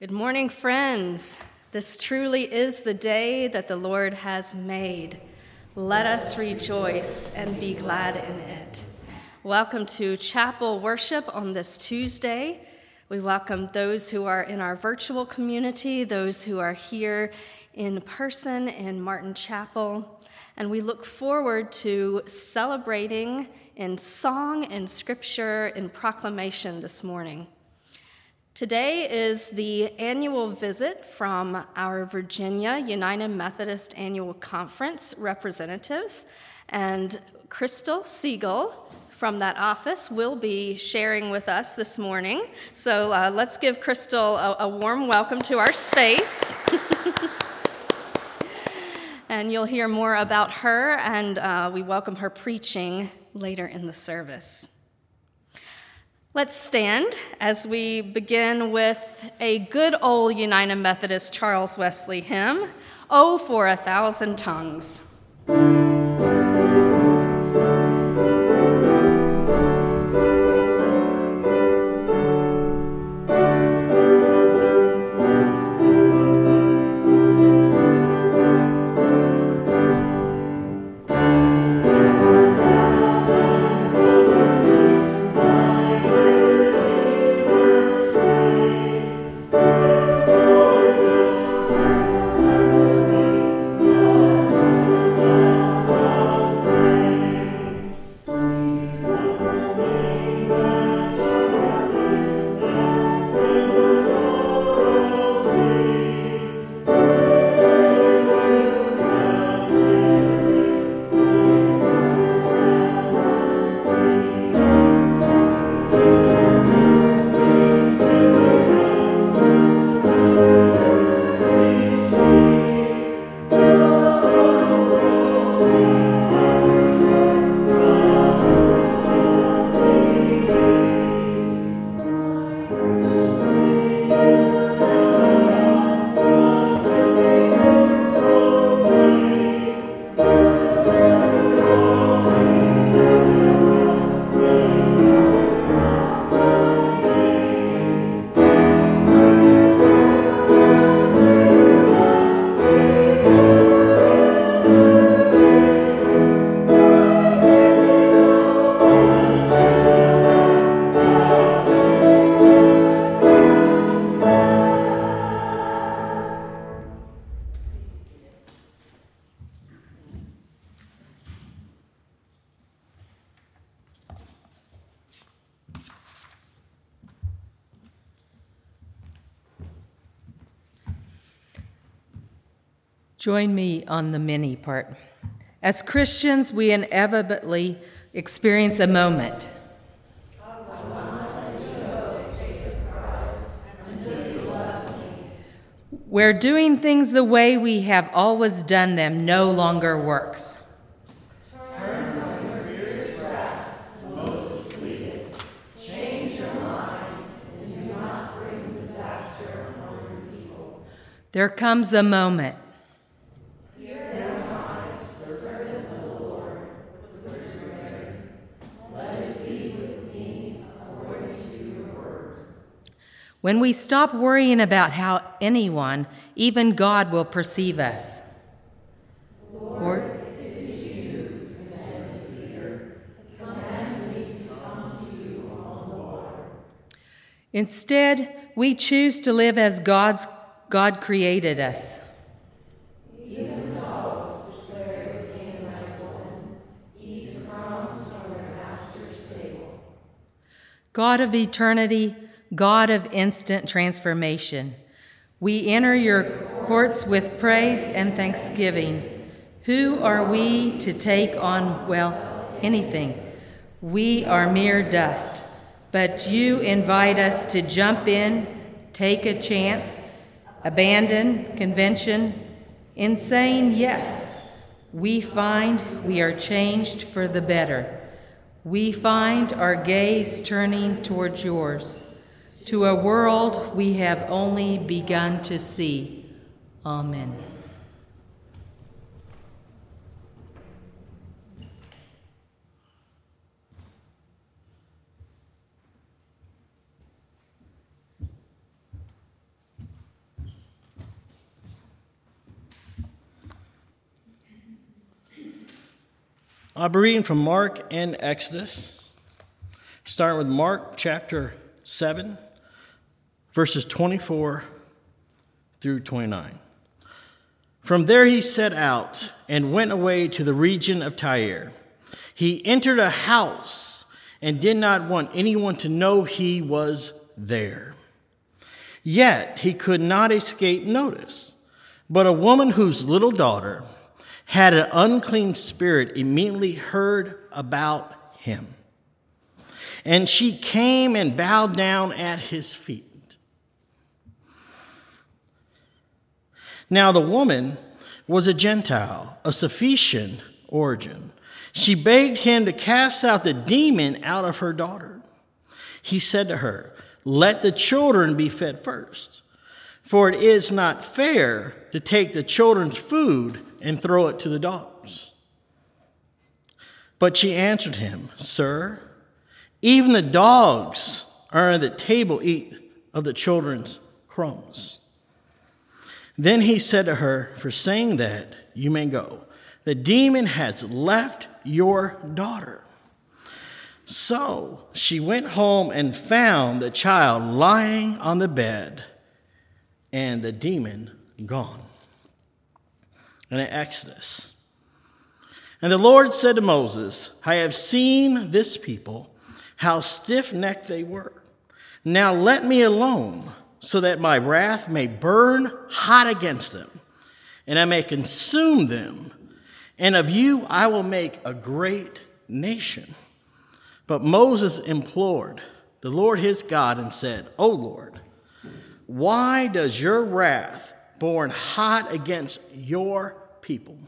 Good morning, friends. This truly is the day that the Lord has made. Let us rejoice and be glad in it. Welcome to chapel worship on this Tuesday. We welcome those who are in our virtual community, those who are here in person in Martin Chapel, and we look forward to celebrating in song and scripture and proclamation this morning. Today is the annual visit from our Virginia United Methodist Annual Conference representatives, and Crystal Sygeel from that office will be sharing with us this morning. So uh, let's give Crystal a, a warm welcome to our space. and you'll hear more about her, and uh, we welcome her preaching later in the service. Let's stand as we begin with a good old United Methodist Charles Wesley hymn, Oh, for a Thousand Tongues. Join me on the many part. As Christians, we inevitably experience a moment. Where doing things the way we have always done them no longer works. There comes a moment When we stop worrying about how anyone, even God, will perceive us. Lord, water. Instead, we choose to live as God's, God created us. Even dogs declare the Canaanite woman, eat crumbs from their master's table. God of eternity, God of instant transformation. We enter your courts with praise and thanksgiving. Who are we to take on, well, anything? We are mere dust, but you invite us to jump in, take a chance, abandon convention. In saying yes, we find we are changed for the better. We find our gaze turning towards yours to a world we have only begun to see. Amen. I'll be reading from Mark and Exodus, starting with Mark chapter 7, verses 24 through 29. From there he set out and went away to the region of Tyre. He entered a house and did not want anyone to know he was there. Yet he could not escape notice. But a woman whose little daughter had an unclean spirit immediately heard about him. And she came and bowed down at his feet. Now, the woman was a Gentile of Phoenician origin. She begged him to cast out the demon out of her daughter. He said to her, Let the children be fed first, for it is not fair to take the children's food and throw it to the dogs. But she answered him, Sir, even the dogs are at the table eat of the children's crumbs. Then he said to her, For saying that, you may go. The demon has left your daughter. So she went home and found the child lying on the bed and the demon gone. And in Exodus. And the Lord said to Moses, I have seen this people, how stiff necked they were. Now let me alone so that my wrath may burn hot against them, and I may consume them, and of you I will make a great nation. But Moses implored the Lord his God and said, O Lord, why does your wrath burn hot against your people,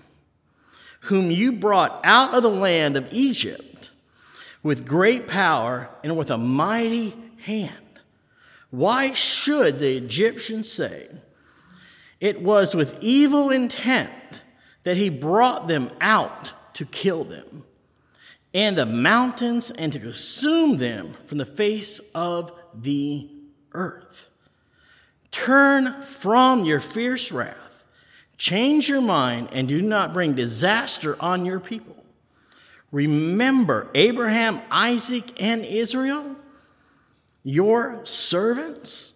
whom you brought out of the land of Egypt with great power and with a mighty hand? Why should the Egyptians say, It was with evil intent that he brought them out to kill them, and the mountains, and to consume them from the face of the earth? Turn from your fierce wrath, change your mind, and do not bring disaster on your people. Remember Abraham, Isaac, and Israel your servants?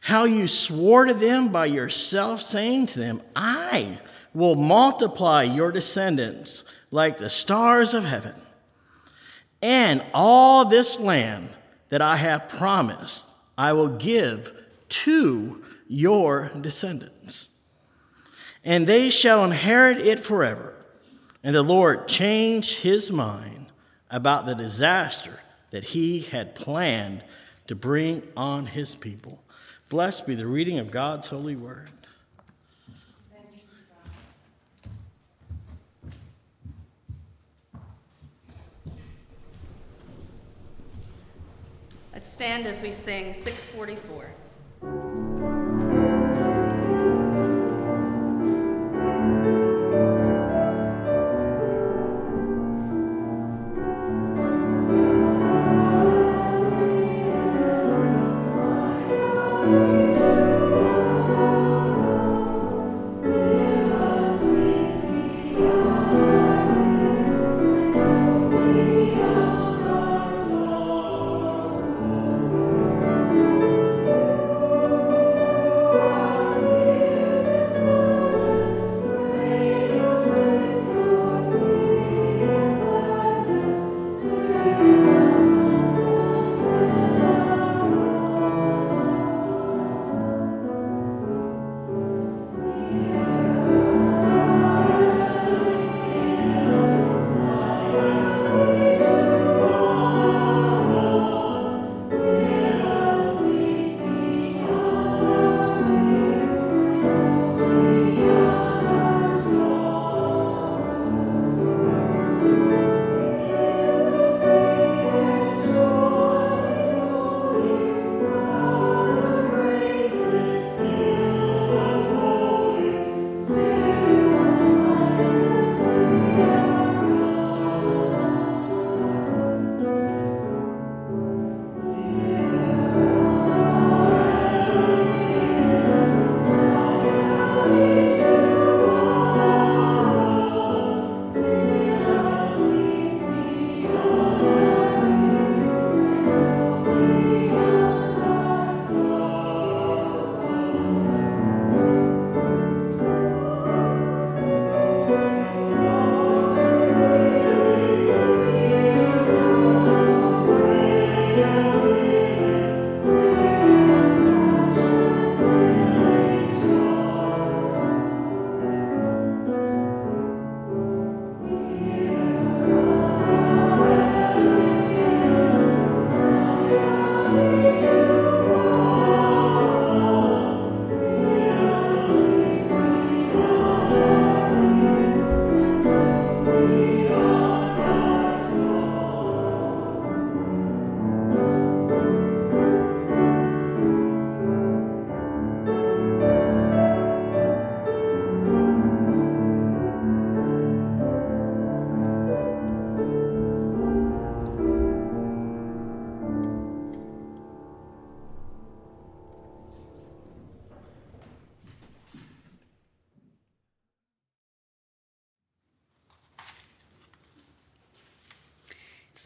How you swore to them by yourself, saying to them, I will multiply your descendants like the stars of heaven. And all this land that I have promised, I will give to your descendants. And they shall inherit it forever. And the Lord changed his mind about the disaster that he had planned to bring on his people. Blessed be the reading of God's holy word. Let's stand as we sing 644.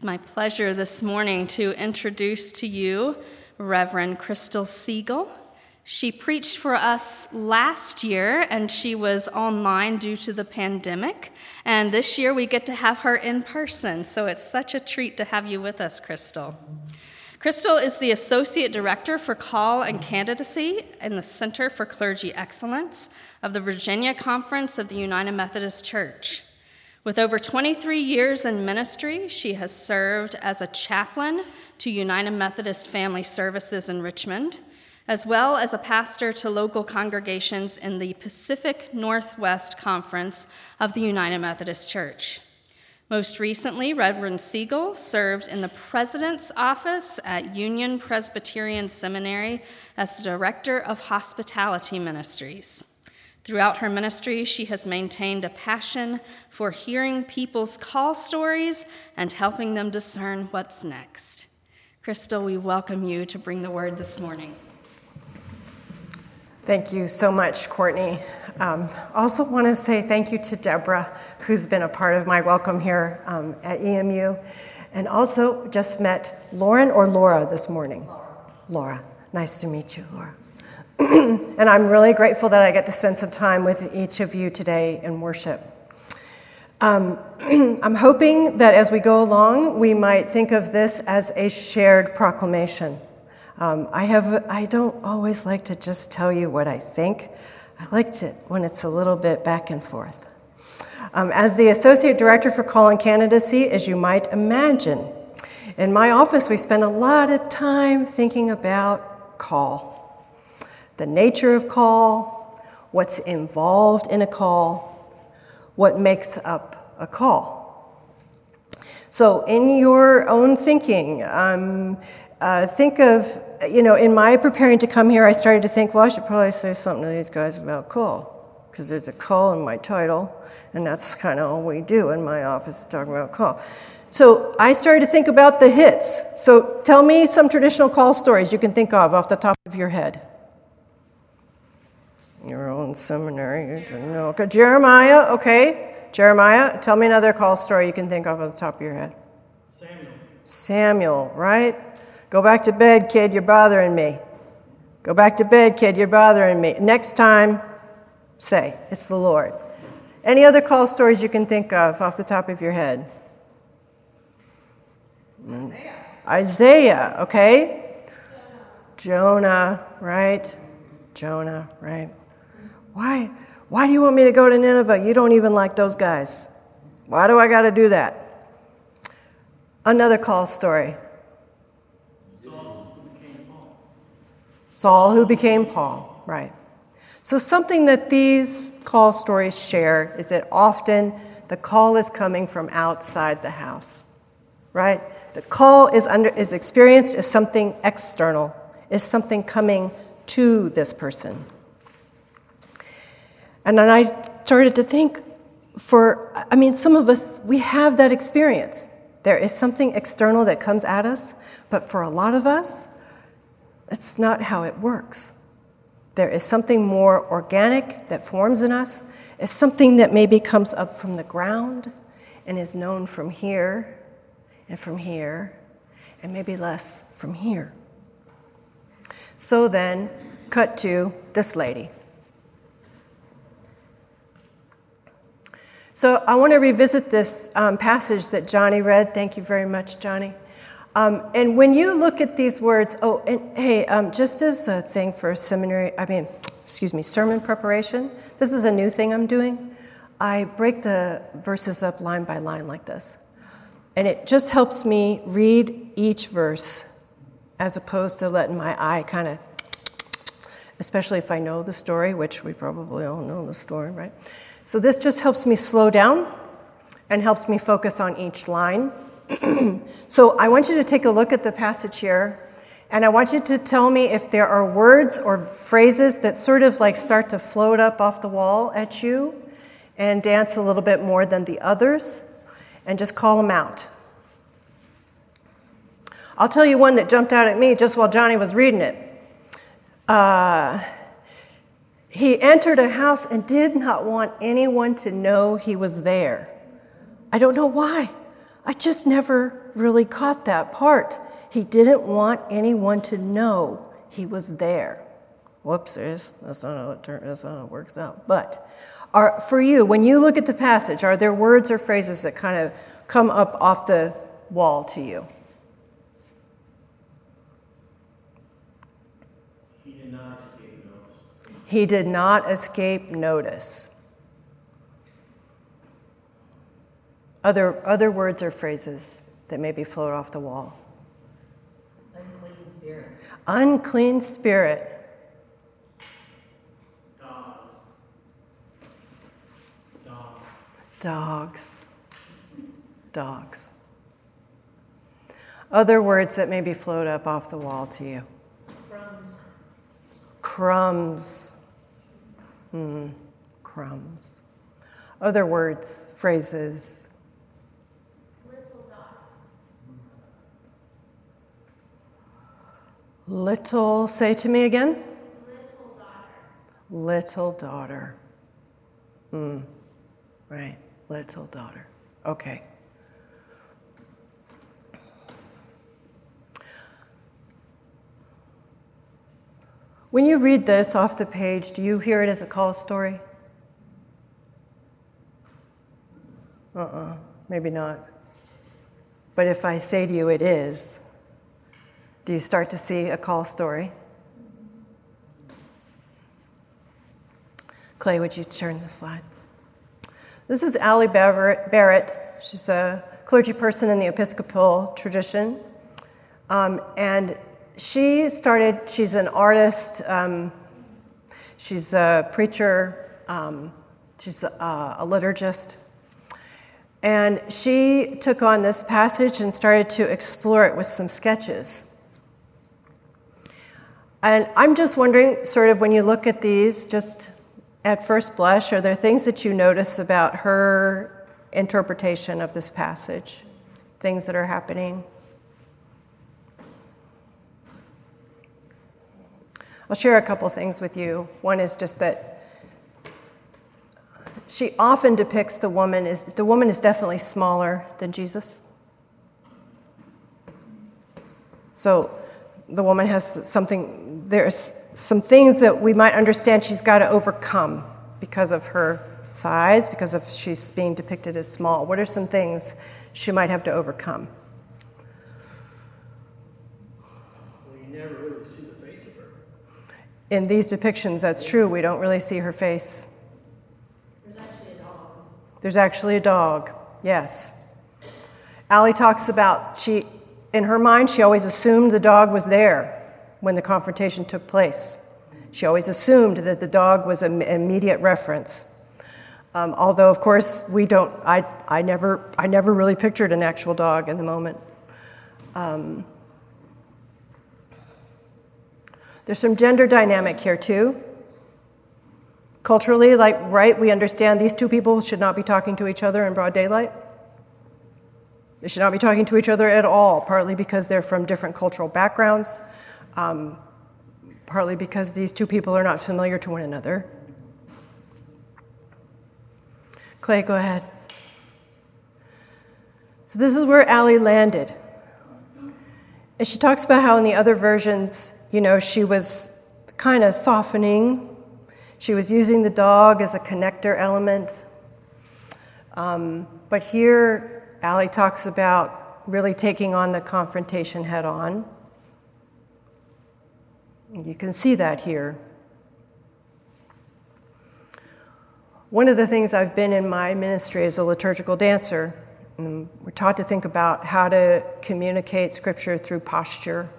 My pleasure this morning to introduce to you Reverend Crystal Sygeel. She preached for us last year and she was online due to the pandemic. And this year we get to have her in person. So it's such a treat to have you with us, Crystal. Crystal is the Associate Director for Call and Candidacy in the Center for Clergy Excellence of the Virginia Conference of the United Methodist Church. With over 23 years in ministry, she has served as a chaplain to United Methodist Family Services in Richmond, as well as a pastor to local congregations in the Pacific Northwest Conference of the United Methodist Church. Most recently, Reverend Sygeel served in the president's office at Union Presbyterian Seminary as the director of hospitality ministries. Throughout her ministry, she has maintained a passion for hearing people's call stories and helping them discern what's next. Crystal, we welcome you to bring the word this morning. Thank you so much, Courtney. Um, also, want to say thank you to Deborah, who's been a part of my welcome here um, at EMU, and also just met Lauren or Laura this morning. Laura. Nice to meet you, Laura. and I'm really grateful that I get to spend some time with each of you today in worship. Um, I'm hoping that as we go along, we might think of this as a shared proclamation. Um, I, have, I don't always like to just tell you what I think. I liked it when it's a little bit back and forth. Um, as the Associate Director for Call and Candidacy, as you might imagine, in my office we spend a lot of time thinking about call the nature of call, what's involved in a call, what makes up a call. So, in your own thinking, um, uh, think of, you know, in my preparing to come here, I started to think, well, I should probably say something to these guys about call, because there's a call in my title, and that's kind of all we do in my office, talking about call. So I started to think about the hits. So tell me some traditional call stories you can think of off the top of your head your own seminary. You know. Okay, Jeremiah, okay. Jeremiah, tell me another call story you can think of off the top of your head. Samuel. Samuel, right? Go back to bed, kid, you're bothering me. Go back to bed, kid, you're bothering me. Next time, say, it's the Lord. Any other call stories you can think of off the top of your head? Isaiah, Isaiah okay? Jonah. Jonah, right? Jonah, right? Why? Why do you want me to go to Nineveh? You don't even like those guys. Why do I got to do that? Another call story. Saul who became Paul, Saul, who became Paul. right. So, something that these call stories share is that often the call is coming from outside the house, right? The call is, under, is experienced as something external, is something coming to this person. And then I started to think for, I mean, some of us, we have that experience. There is something external that comes at us, but for a lot of us, it's not how it works. There is something more organic that forms in us. It's something that maybe comes up from the ground and is known from here and from here and maybe less from here. So then, cut to this lady. So I want to revisit this um, passage that Johnny read. Thank you very much, Johnny. Um, and when you look at these words, oh, and hey, um, just as a thing for seminary, I mean, excuse me, sermon preparation, this is a new thing I'm doing. I break the verses up line by line like this. And it just helps me read each verse as opposed to letting my eye kind of, especially if I know the story, which we probably all know the story, right? So this just helps me slow down and helps me focus on each line. so I want you to take a look at the passage here, and I want you to tell me if there are words or phrases that sort of like start to float up off the wall at you and dance a little bit more than the others, and just call them out. I'll tell you one that jumped out at me just while Johnny was reading it. Uh, he entered a house and did not want anyone to know he was there. I don't know why. I just never really caught that part. He didn't want anyone to know he was there. Whoopsies, that's not how it, turns, that's not how it works out. But are, for you, when you look at the passage, are there words or phrases that kind of come up off the wall to you? He did not escape notice. He did not escape notice. Other, other words or phrases that maybe float off the wall. Unclean spirit. Unclean spirit. Dogs. Dogs. Dogs. Other words that maybe float up off the wall to you. Crumbs. Crumbs. Crumbs. Other words, phrases. Little daughter. Little, say to me again. Little daughter. Little daughter. Hmm. Right. Little daughter. Okay. When you read this off the page, do you hear it as a call story? Uh uh-uh, uh, maybe not. But if I say to you it is, do you start to see a call story? Clay, would you turn the slide? This is Allie Barrett. She's a clergy person in the Episcopal tradition. Um, and she started, she's an artist, um, she's a preacher, um, she's a, a liturgist. And she took on this passage and started to explore it with some sketches. And I'm just wondering, sort of, when you look at these, just at first blush, are there things that you notice about her interpretation of this passage? Things that are happening? I'll share a couple things with you. One is just that she often depicts the woman is the woman is definitely smaller than Jesus. So the woman has something there's some things that we might understand she's got to overcome because of her size, because of she's being depicted as small. What are some things she might have to overcome? Well, you never really see the face of her. In these depictions, that's true. We don't really see her face. There's actually a dog. There's actually a dog, yes. Allie talks about she, in her mind, she always assumed the dog was there when the confrontation took place. She always assumed that the dog was an immediate reference. Um, although, of course, we don't, I, I, never, I never really pictured an actual dog in the moment. Um, there's some gender dynamic here, too. Culturally, like, right, we understand these two people should not be talking to each other in broad daylight. They should not be talking to each other at all, partly because they're from different cultural backgrounds, um, partly because these two people are not familiar to one another. Clay, go ahead. So, this is where Allie landed. And she talks about how in the other versions, you know, she was kind of softening. She was using the dog as a connector element. Um, but here, Allie talks about really taking on the confrontation head on. You can see that here. One of the things I've been in my ministry as a liturgical dancer, mm, we're taught to think about how to communicate scripture through posture.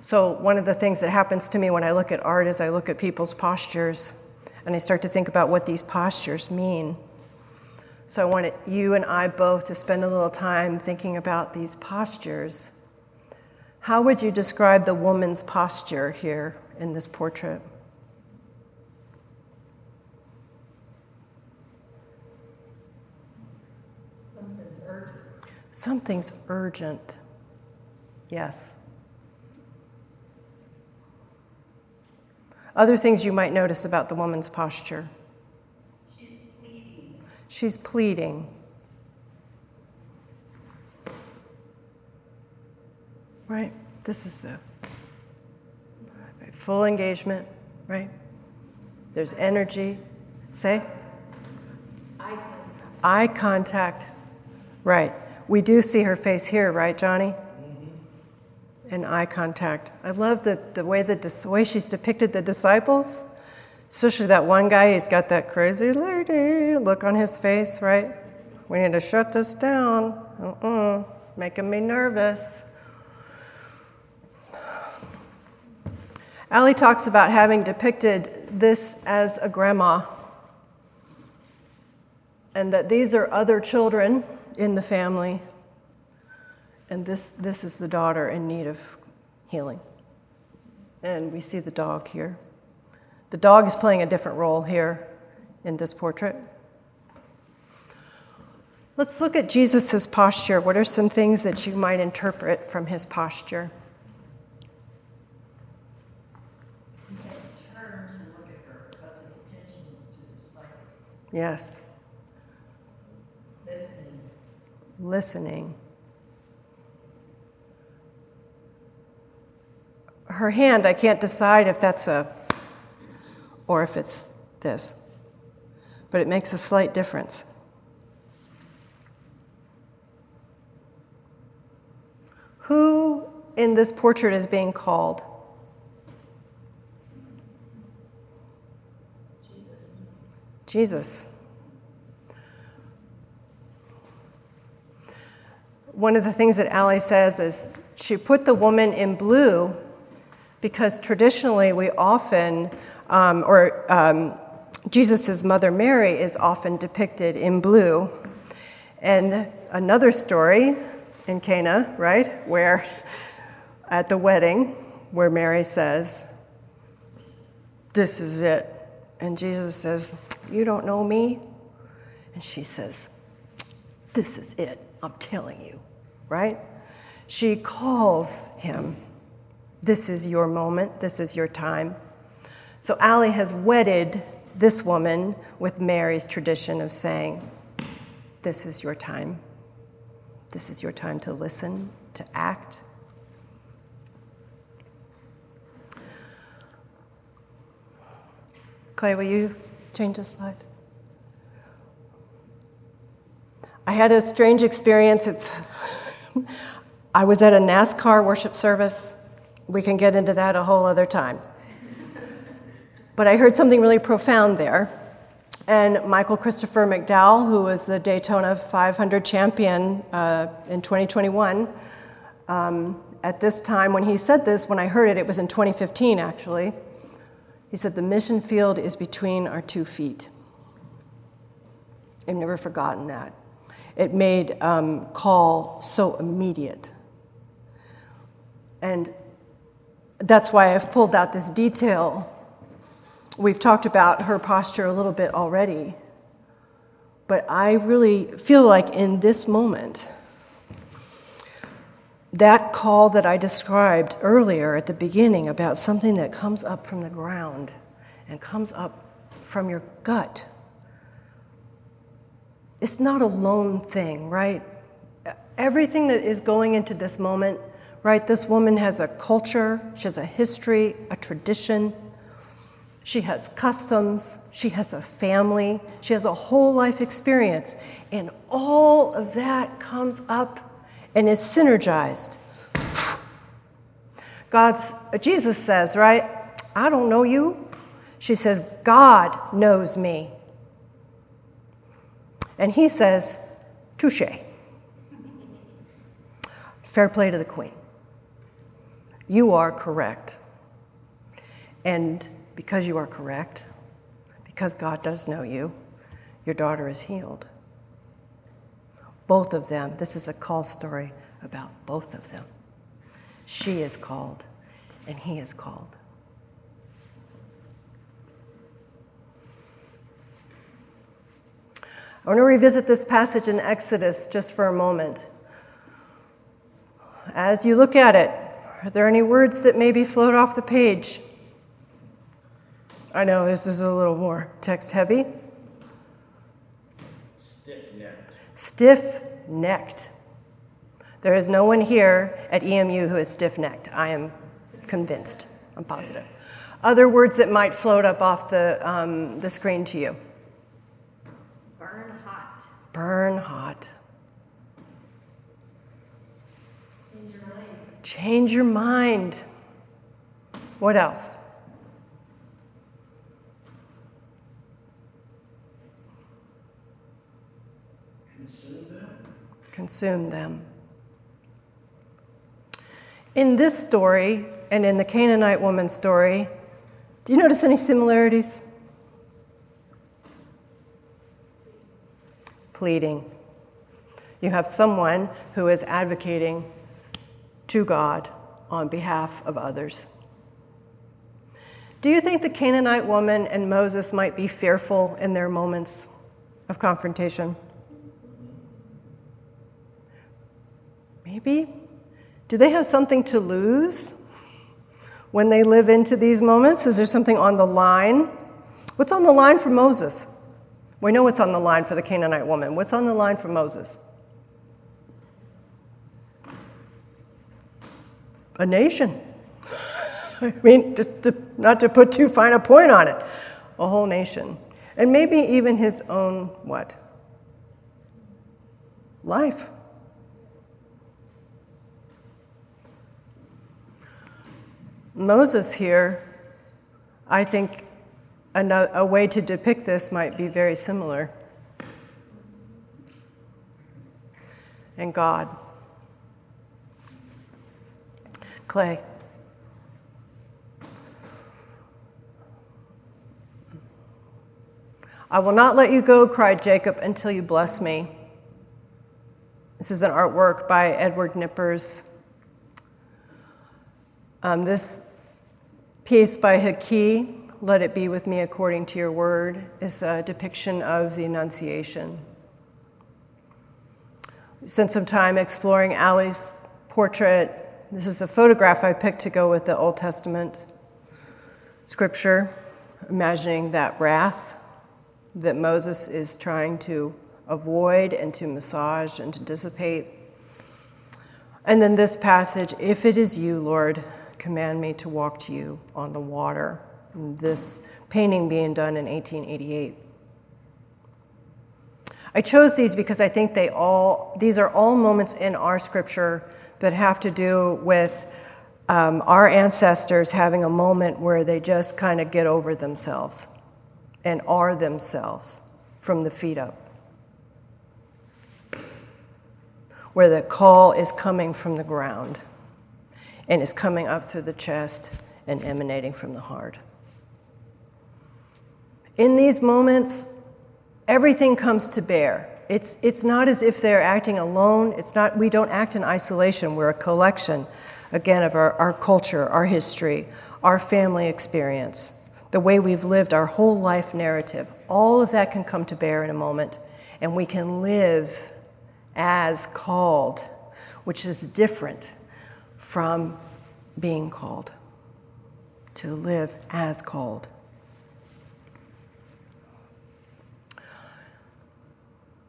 So, one of the things that happens to me when I look at art is I look at people's postures and I start to think about what these postures mean. So, I wanted you and I both to spend a little time thinking about these postures how would you describe the woman's posture here in this portrait? Something's urgent. Yes. Other things you might notice about the woman's posture. She's pleading. She's pleading. Right? This is the full engagement, right? There's energy. Say? Eye contact. Eye contact. Right. We do see her face here, right, Johnny? Mm-hmm. And eye contact. I love the, the way the way she's depicted the disciples. Especially that one guy, he's got that crazy lady look on his face, right? We need to shut this down. Uh-uh. Making me nervous. Allie talks about having depicted this as a grandma, and that these are other children in the family, and this, this is the daughter in need of healing. And we see the dog here. The dog is playing a different role here in this portrait. Let's look at Jesus' posture. What are some things that you might interpret from his posture? Yes. Listening. Listening. Her hand, I can't decide if that's a, or if it's this, but it makes a slight difference. Who in this portrait is being called? Jesus. One of the things that Allie says is she put the woman in blue because traditionally we often, um, or um, Jesus' mother Mary is often depicted in blue. And another story in Cana, right, where at the wedding, where Mary says, This is it. And Jesus says, You don't know me? And she says, This is it. I'm telling you, right? She calls him, This is your moment. This is your time. So Allie has wedded this woman with Mary's tradition of saying, This is your time. This is your time to listen, to act. Clay, will you change the slide? I had a strange experience. It's I was at a NASCAR worship service. We can get into that a whole other time. But I heard something really profound there. And Michael Christopher McDowell, who was the Daytona 500 champion uh, in 2021, um, at this time when he said this, when I heard it, it was in 2015 actually. He said, The mission field is between our two feet. I've never forgotten that. It made um, call so immediate. And that's why I've pulled out this detail. We've talked about her posture a little bit already. But I really feel like in this moment, that call that I described earlier at the beginning about something that comes up from the ground and comes up from your gut. It's not a lone thing, right? Everything that is going into this moment, right? This woman has a culture, she has a history, a tradition, she has customs, she has a family, she has a whole life experience. And all of that comes up and is synergized. God's, Jesus says, right? I don't know you. She says, God knows me. And he says, touche. Fair play to the queen. You are correct. And because you are correct, because God does know you, your daughter is healed. Both of them, this is a call story about both of them. She is called, and he is called. I want to revisit this passage in Exodus just for a moment. As you look at it, are there any words that maybe float off the page? I know this is a little more text heavy. Stiff necked. Stiff necked. There is no one here at EMU who is stiff necked. I am convinced. I'm positive. Other words that might float up off the, um, the screen to you. Burn hot. Change your mind. What else? Consume them. In this story and in the Canaanite woman's story, do you notice any similarities? Pleading. You have someone who is advocating to God on behalf of others. Do you think the Canaanite woman and Moses might be fearful in their moments of confrontation? Maybe. Do they have something to lose when they live into these moments? Is there something on the line? What's on the line for Moses? We know what's on the line for the Canaanite woman. What's on the line for Moses? A nation. I mean, just to, not to put too fine a point on it, a whole nation. And maybe even his own what? Life. Moses here, I think a, way to depict this might be very similar. And God. Clay. I will not let you go, cried Jacob, until you bless me. This is an artwork by Edward Knippers. Um, this piece by He Qi, Let It Be With Me According to Your Word, is a depiction of the Annunciation. We spent some time exploring Allie's portrait. This is a photograph I picked to go with the Old Testament scripture, imagining that wrath that Moses is trying to avoid and to massage and to dissipate. And then this passage, if it is you, Lord, command me to walk to you on the water. This painting being done in 1888. I chose these because I think they all, these are all moments in our scripture that have to do with um, our ancestors having a moment where they just kind of get over themselves and are themselves from the feet up. Where the call is coming from the ground and is coming up through the chest and emanating from the heart. In these moments, everything comes to bear. It's, it's not as if they're acting alone. It's not, we don't act in isolation. We're a collection, again, of our, our culture, our history, our family experience, the way we've lived our whole life narrative. All of that can come to bear in a moment, and we can live as called, which is different from being called, to live as called.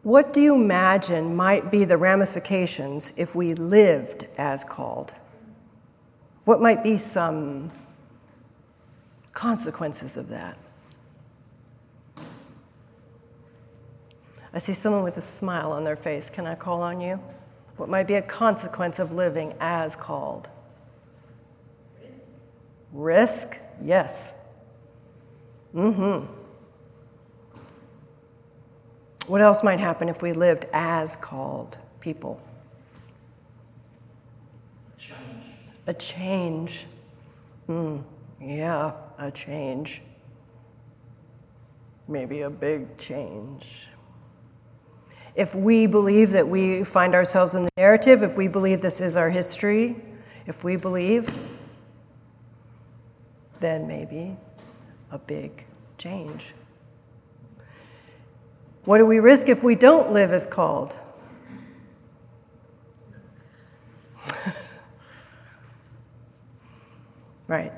What do you imagine might be the ramifications if we lived as called? What might be some consequences of that? I see someone with a smile on their face. Can I call on you? What might be a consequence of living as called? Risk. Risk? Yes. Mm hmm. What else might happen if we lived as called people? Change. A change. Hmm. Yeah, a change. Maybe a big change if we believe that we find ourselves in the narrative, if we believe this is our history, if we believe, then maybe a big change. What do we risk if we don't live as called? right.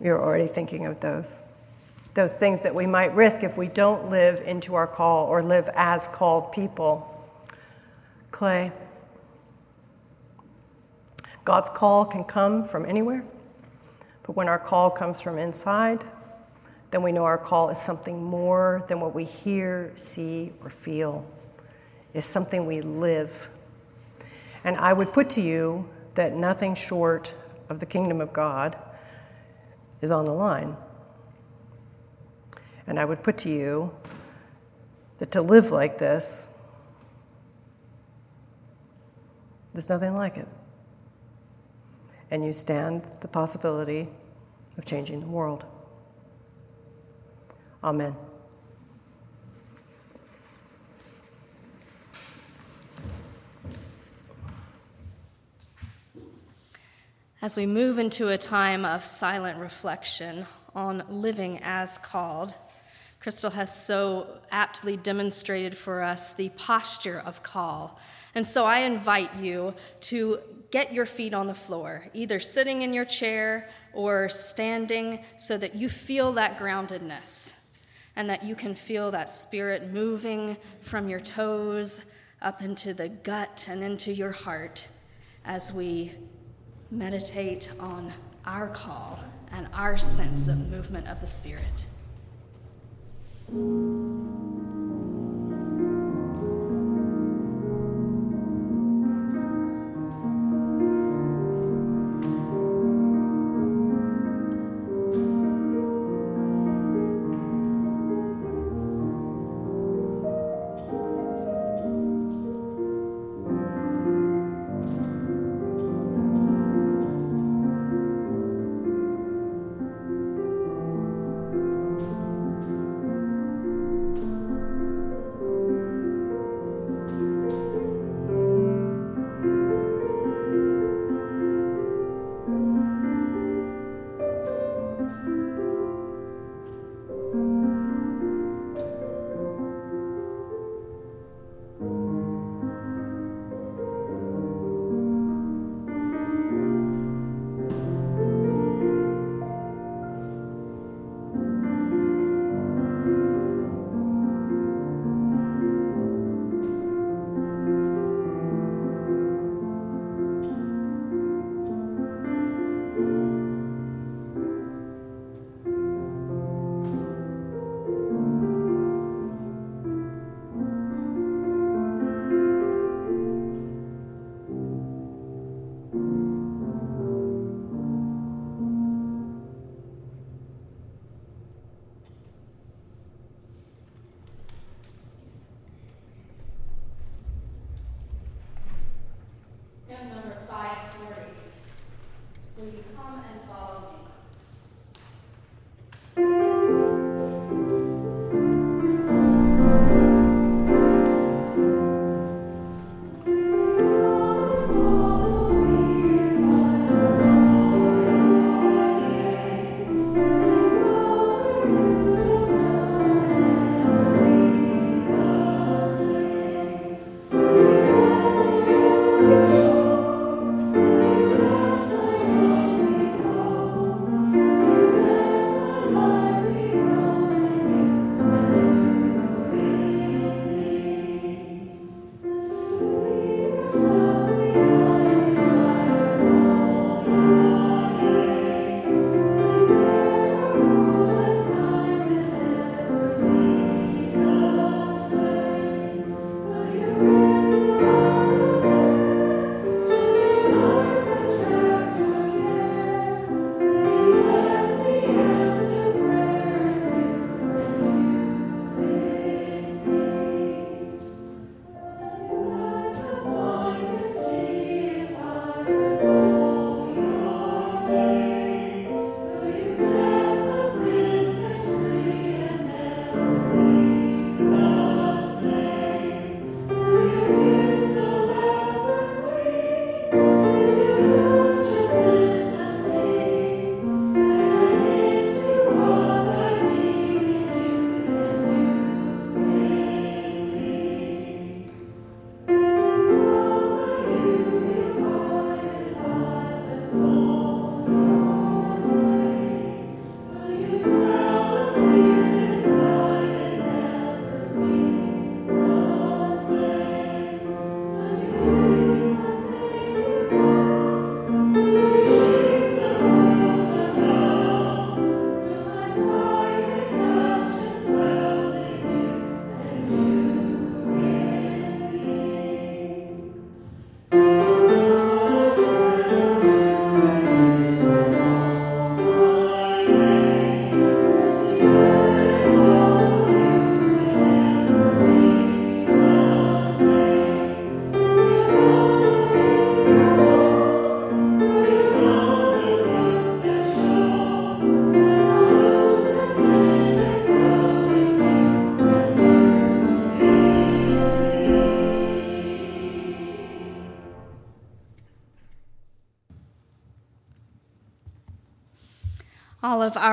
You're already thinking of those those things that we might risk if we don't live into our call or live as called people. Clay. God's call can come from anywhere, but when our call comes from inside, then we know our call is something more than what we hear, see, or feel. It's something we live. And I would put to you that nothing short of the kingdom of God is on the line. And I would put to you that to live like this, there's nothing like it. And you stand the possibility of changing the world. Amen. As we move into a time of silent reflection on living as called, Crystal has so aptly demonstrated for us the posture of call. And so I invite you to get your feet on the floor, either sitting in your chair or standing, so that you feel that groundedness and that you can feel that spirit moving from your toes up into the gut and into your heart as we meditate on our call and our sense of movement of the Spirit.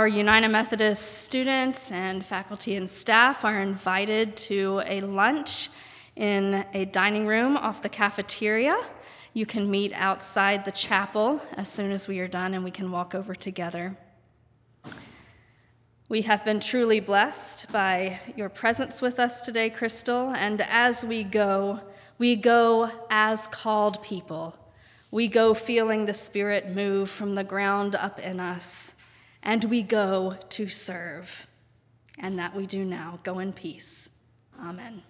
Our United Methodist students and faculty and staff are invited to a lunch in a dining room off the cafeteria. You can meet outside the chapel as soon as we are done and we can walk over together. We have been truly blessed by your presence with us today, Crystal, and as we go, we go as called people. We go feeling the Spirit move from the ground up in us and we go to serve. And that we do now. Go in peace. Amen.